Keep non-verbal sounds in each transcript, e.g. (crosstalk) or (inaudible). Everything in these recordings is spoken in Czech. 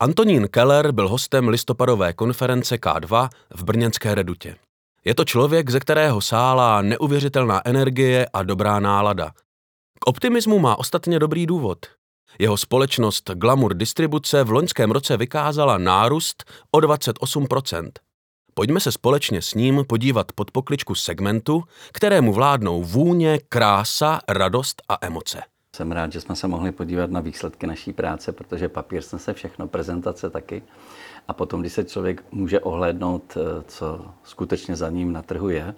Antonín Keller byl hostem listopadové konference K2 v Brněnské redutě. Je to člověk, ze kterého sálá neuvěřitelná energie a dobrá nálada. K optimismu má ostatně dobrý důvod. Jeho společnost Glamour Distribuce v loňském roce vykázala nárůst o 28%. Pojďme se společně s ním podívat pod pokličku segmentu, kterému vládnou vůně, krása, radost a emoce. Jsem rád, že jsme se mohli podívat na výsledky naší práce, protože papír se všechno, prezentace taky. A potom, když se člověk může ohlédnout, eh, co skutečně za ním na trhu je,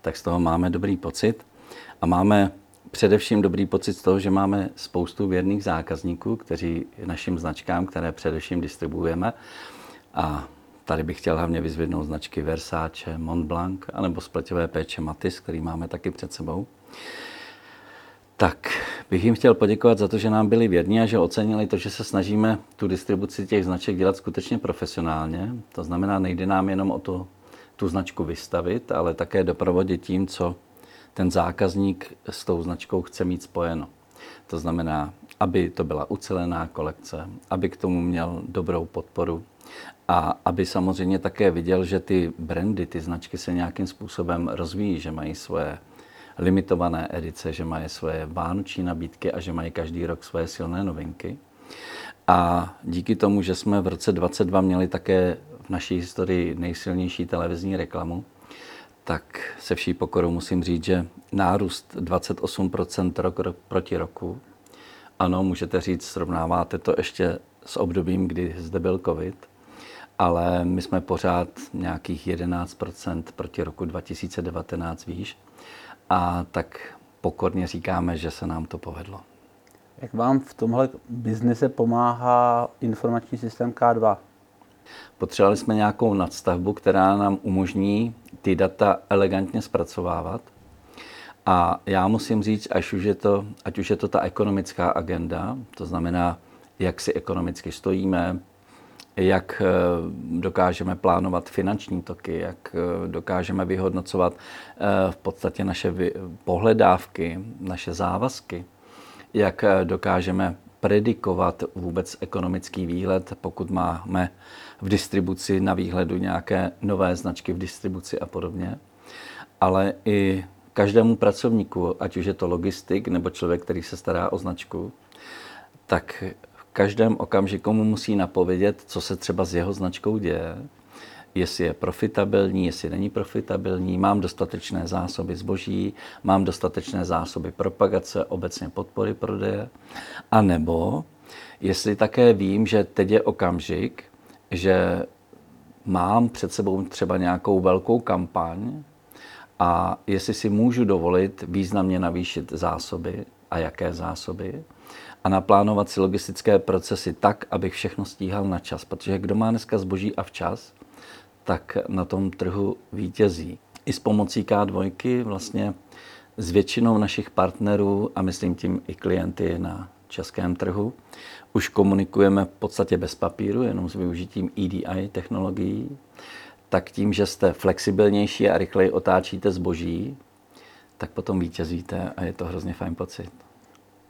tak z toho máme dobrý pocit. A máme především dobrý pocit z toho, že máme spoustu věrných zákazníků, kteří našim značkám, které především distribuujeme, a tady bych chtěl hlavně vyzvednout značky Versace, Montblanc, anebo spleťové péče Matis, který máme taky před sebou, tak bych jim chtěl poděkovat za to, že nám byli věrní a že ocenili to, že se snažíme tu distribuci těch značek dělat skutečně profesionálně. To znamená, nejde nám jenom o to, tu značku vystavit, ale také doprovodit tím, co ten zákazník s tou značkou chce mít spojeno. To znamená, aby to byla ucelená kolekce, aby k tomu měl dobrou podporu a aby samozřejmě také viděl, že ty brandy, ty značky se nějakým způsobem rozvíjí, že mají svoje limitované edice, že mají svoje vánoční nabídky a že mají každý rok svoje silné novinky. A díky tomu, že jsme v roce 22 měli také v naší historii nejsilnější televizní reklamu, tak se vší pokorou musím říct, že nárůst 28% rok, rok proti roku, ano, můžete říct, srovnáváte to ještě s obdobím, kdy zde byl covid, ale my jsme pořád nějakých 11% proti roku 2019 výš a tak pokorně říkáme, že se nám to povedlo. Jak vám v tomhle biznise pomáhá informační systém K2? Potřebovali jsme nějakou nadstavbu, která nám umožní ty data elegantně zpracovávat. A já musím říct, až už je to, ať už je to ta ekonomická agenda, to znamená, jak si ekonomicky stojíme, jak eh, dokážeme plánovat finanční toky, jak eh, dokážeme vyhodnocovat eh, v podstatě naše pohledávky, naše závazky, jak dokážeme predikovat vůbec ekonomický výhled, pokud máme v distribuci na výhledu nějaké nové značky v distribuci a podobně. Ale i každému pracovníku, ať už je to logistik nebo člověk, který se stará o značku, tak každém okamžiku mu musí napovědět, co se třeba s jeho značkou děje, jestli je profitabilní, jestli není profitabilní, mám dostatečné zásoby zboží, mám dostatečné zásoby propagace, obecně podpory prodeje, a nebo jestli také vím, že teď je okamžik, že mám před sebou třeba nějakou velkou kampaň a jestli si můžu dovolit významně navýšit zásoby a jaké zásoby, a naplánovat si logistické procesy tak, abych všechno stíhal na čas. Protože kdo má dneska zboží a včas, tak na tom trhu vítězí. I s pomocí K2 vlastně s většinou našich partnerů a myslím tím i klienty na českém trhu už komunikujeme v podstatě bez papíru, jenom s využitím EDI technologií, tak tím, že jste flexibilnější a rychleji otáčíte zboží, tak potom vítězíte a je to hrozně fajn pocit.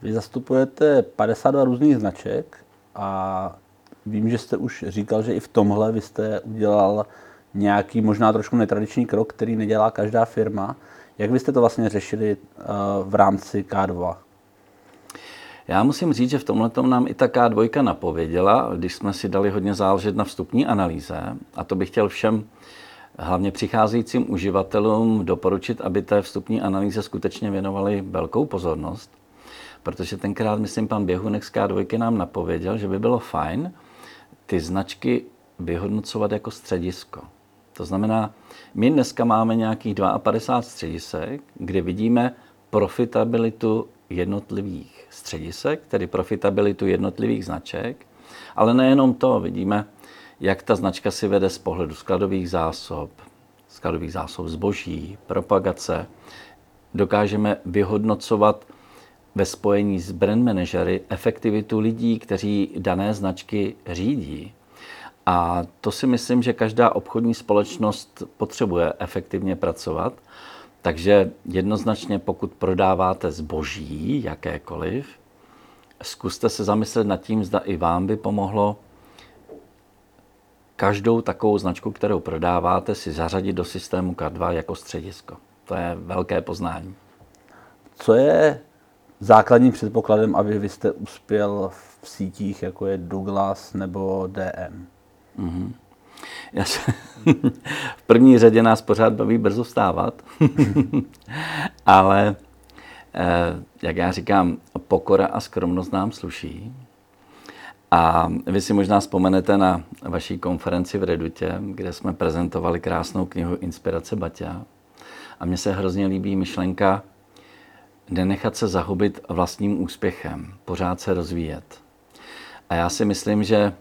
Vy zastupujete 52 různých značek a vím, že jste už říkal, že i v tomhle vy jste udělal nějaký možná trošku netradiční krok, který nedělá každá firma. Jak byste to vlastně řešili eh, v rámci K2? Já musím říct, že v tomhle nám i ta K2 napověděla, když jsme si dali hodně záležet na vstupní analýze. A to bych chtěl všem hlavně přicházejícím uživatelům doporučit, aby té vstupní analýze skutečně věnovali velkou pozornost protože tenkrát, myslím, pan Běhunek z K2 nám napověděl, že by bylo fajn ty značky vyhodnocovat jako středisko. To znamená, my dneska máme nějakých 52 středisek, kde vidíme profitabilitu jednotlivých středisek, tedy profitabilitu jednotlivých značek, ale nejenom to, vidíme, jak ta značka si vede z pohledu skladových zásob, skladových zásob zboží, propagace. Dokážeme vyhodnocovat ve spojení s brand manažery efektivitu lidí, kteří dané značky řídí. A to si myslím, že každá obchodní společnost potřebuje efektivně pracovat. Takže jednoznačně, pokud prodáváte zboží, jakékoliv, zkuste se zamyslet nad tím, zda i vám by pomohlo každou takovou značku, kterou prodáváte, si zařadit do systému K2 jako středisko. To je velké poznání. Co je základním předpokladem, aby vy jste uspěl v sítích, jako je Douglas nebo DM? Mm-hmm. Já se, (laughs) v první řadě nás pořád baví brzo vstávat, (laughs) ale eh, jak já říkám, pokora a skromnost nám sluší. A vy si možná vzpomenete na vaší konferenci v Redutě, kde jsme prezentovali krásnou knihu Inspirace Baťa. A mně se hrozně líbí myšlenka nenechat se zahubit vlastním úspěchem, pořád se rozvíjet. A já si myslím, že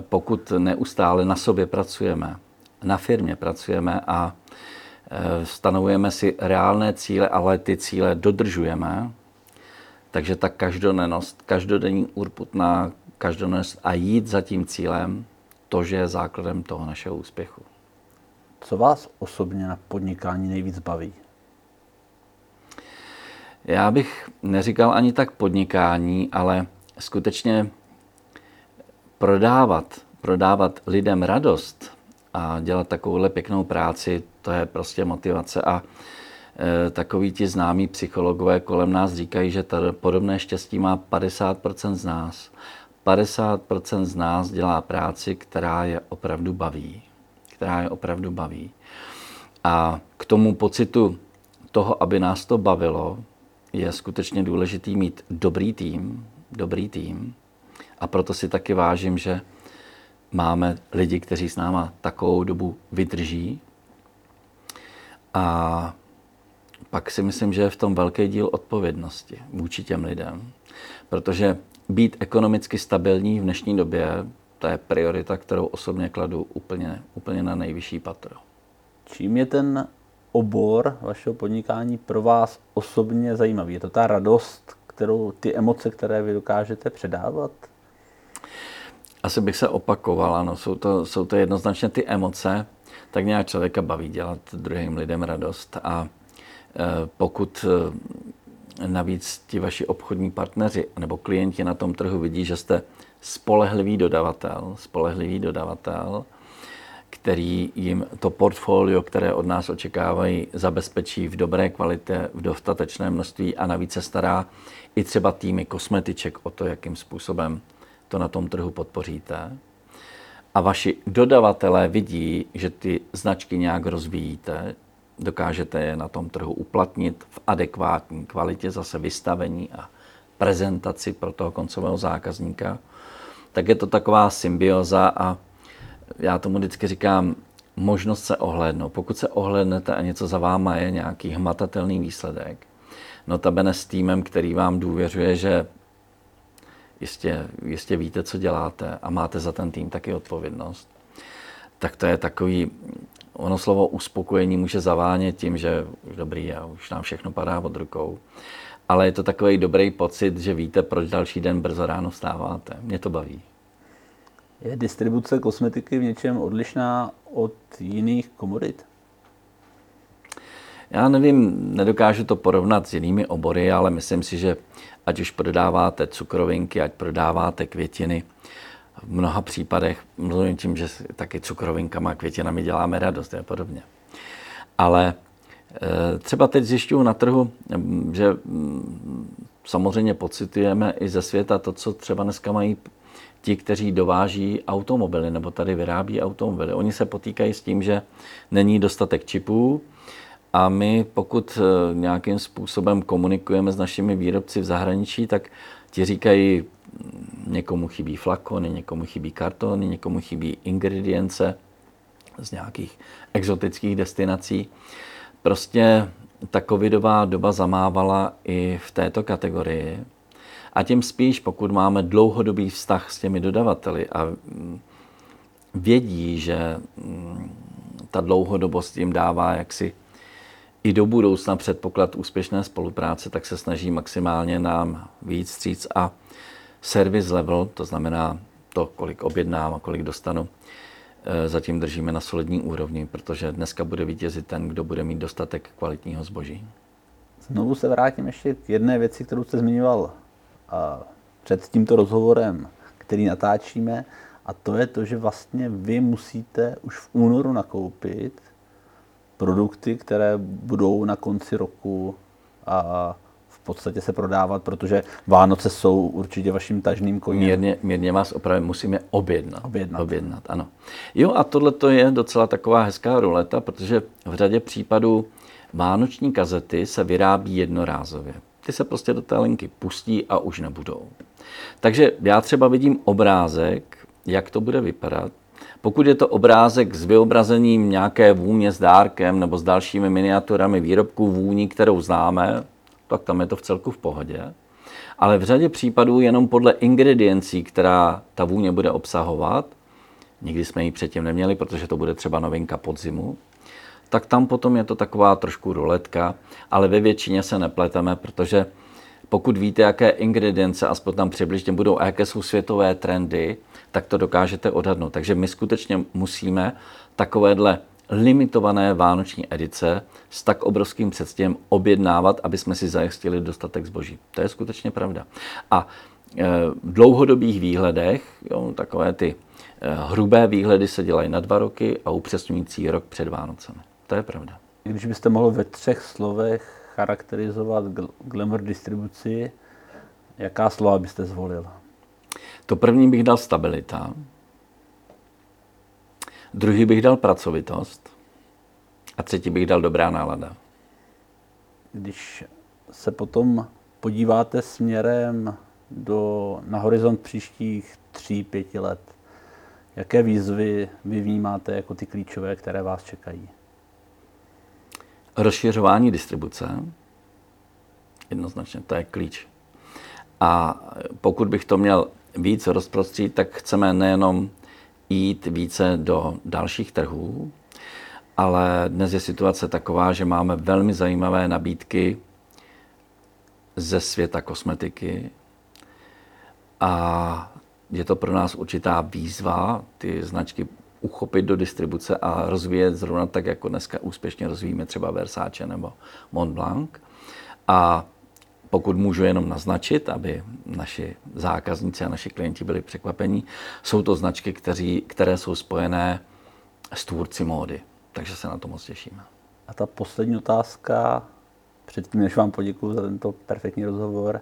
pokud neustále na sobě pracujeme, na firmě pracujeme a e, stanovujeme si reálné cíle, ale ty cíle dodržujeme, takže ta každodennost, každodenní urputná každodennost a jít za tím cílem, to, že je základem toho našeho úspěchu. Co vás osobně na podnikání nejvíc baví? Já bych neříkal ani tak podnikání, ale skutečně prodávat, prodávat lidem radost a dělat takovouhle pěknou práci, to je prostě motivace a e, takový ti známí psychologové kolem nás říkají, že to podobné štěstí má 50% z nás. 50% z nás dělá práci, která je opravdu baví. Která je opravdu baví. A k tomu pocitu toho, aby nás to bavilo, je skutečně důležitý mít dobrý tým, dobrý tým, a proto si taky vážím, že máme lidi, kteří s náma takovou dobu vydrží. A pak si myslím, že je v tom velký díl odpovědnosti vůči těm lidem. Protože být ekonomicky stabilní v dnešní době, to je priorita, kterou osobně kladu úplně, úplně na nejvyšší patro. Čím je ten obor vašeho podnikání pro vás osobně zajímavý? Je to ta radost, kterou, ty emoce, které vy dokážete předávat? asi bych se opakoval, ano, jsou to, jsou to jednoznačně ty emoce, tak nějak člověka baví dělat druhým lidem radost a e, pokud e, navíc ti vaši obchodní partneři nebo klienti na tom trhu vidí, že jste spolehlivý dodavatel, spolehlivý dodavatel, který jim to portfolio, které od nás očekávají, zabezpečí v dobré kvalitě, v dostatečné množství a navíc se stará i třeba týmy kosmetiček o to, jakým způsobem to na tom trhu podpoříte. A vaši dodavatelé vidí, že ty značky nějak rozvíjíte, dokážete je na tom trhu uplatnit v adekvátní kvalitě, zase vystavení a prezentaci pro toho koncového zákazníka, tak je to taková symbioza a já tomu vždycky říkám, možnost se ohlédnout. Pokud se ohlédnete a něco za váma je nějaký hmatatelný výsledek, notabene s týmem, který vám důvěřuje, že jistě, jistě víte, co děláte a máte za ten tým taky odpovědnost, tak to je takový, ono slovo uspokojení může zavánět tím, že už dobrý a už nám všechno padá od rukou. Ale je to takový dobrý pocit, že víte, proč další den brzo ráno vstáváte. Mě to baví. Je distribuce kosmetiky v něčem odlišná od jiných komodit? Já nevím, nedokážu to porovnat s jinými obory, ale myslím si, že ať už prodáváte cukrovinky, ať prodáváte květiny, v mnoha případech mluvím tím, že taky cukrovinkama, květinami děláme radost a podobně. Ale e, třeba teď zjišťuju na trhu, že samozřejmě pocitujeme i ze světa to, co třeba dneska mají ti, kteří dováží automobily nebo tady vyrábí automobily. Oni se potýkají s tím, že není dostatek čipů, a my, pokud eh, nějakým způsobem komunikujeme s našimi výrobci v zahraničí, tak ti říkají, mm, někomu chybí flakony, někomu chybí kartony, někomu chybí ingredience z nějakých exotických destinací. Prostě ta covidová doba zamávala i v této kategorii. A tím spíš, pokud máme dlouhodobý vztah s těmi dodavateli a mm, vědí, že mm, ta dlouhodobost jim dává jaksi i do budoucna předpoklad úspěšné spolupráce, tak se snaží maximálně nám víc stříc a service level, to znamená to, kolik objednám a kolik dostanu, eh, zatím držíme na solidní úrovni, protože dneska bude vítězit ten, kdo bude mít dostatek kvalitního zboží. Znovu se vrátím ještě k jedné věci, kterou jste zmiňoval před tímto rozhovorem, který natáčíme, a to je to, že vlastně vy musíte už v únoru nakoupit produkty, které budou na konci roku a v podstatě se prodávat, protože Vánoce jsou určitě vaším tažným koněm. Mírně, mírně vás opravdu musíme objednat. Objednat. objednat ano. Jo, a tohle to je docela taková hezká ruleta, protože v řadě případů vánoční kazety se vyrábí jednorázově. Ty se prostě do té linky pustí a už nebudou. Takže já třeba vidím obrázek, jak to bude vypadat. Pokud je to obrázek s vyobrazením nějaké vůně s dárkem nebo s dalšími miniaturami výrobků vůní, kterou známe, tak tam je to v celku v pohodě. Ale v řadě případů jenom podle ingrediencí, která ta vůně bude obsahovat, nikdy jsme ji předtím neměli, protože to bude třeba novinka podzimu, tak tam potom je to taková trošku ruletka, ale ve většině se nepleteme, protože pokud víte, jaké ingredience, aspoň tam přibližně budou a jaké jsou světové trendy, tak to dokážete odhadnout. Takže my skutečně musíme takovéhle limitované vánoční edice s tak obrovským předstěhem objednávat, aby jsme si zajistili dostatek zboží. To je skutečně pravda. A e, v dlouhodobých výhledech, jo, takové ty e, hrubé výhledy se dělají na dva roky a upřesňující rok před Vánocemi. To je pravda. Když byste mohl ve třech slovech charakterizovat Glamour distribuci, jaká slova byste zvolil? To první bych dal stabilita, druhý bych dal pracovitost a třetí bych dal dobrá nálada. Když se potom podíváte směrem do, na horizont příštích tří, pěti let, jaké výzvy vy vnímáte jako ty klíčové, které vás čekají? Rozšiřování distribuce, jednoznačně, to je klíč. A pokud bych to měl víc rozprostřít, tak chceme nejenom jít více do dalších trhů, ale dnes je situace taková, že máme velmi zajímavé nabídky ze světa kosmetiky a je to pro nás určitá výzva ty značky uchopit do distribuce a rozvíjet zrovna tak, jako dneska úspěšně rozvíjíme třeba Versace nebo Montblanc. A pokud můžu jenom naznačit, aby naši zákazníci a naši klienti byli překvapení, jsou to značky, kteří, které jsou spojené s tvůrci módy. Takže se na to moc těšíme. A ta poslední otázka, předtím, než vám poděkuji za tento perfektní rozhovor,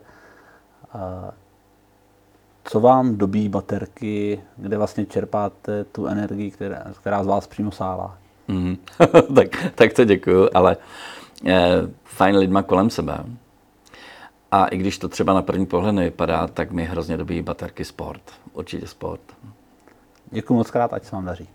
co vám dobí baterky, kde vlastně čerpáte tu energii, která, která z vás přímo sává? Mm, (laughs) tak, tak to děkuju, ale eh, fajn lidma kolem sebe. A i když to třeba na první pohled nevypadá, tak mi hrozně dobí baterky sport. Určitě sport. Děkuji moc krát, ať se vám daří.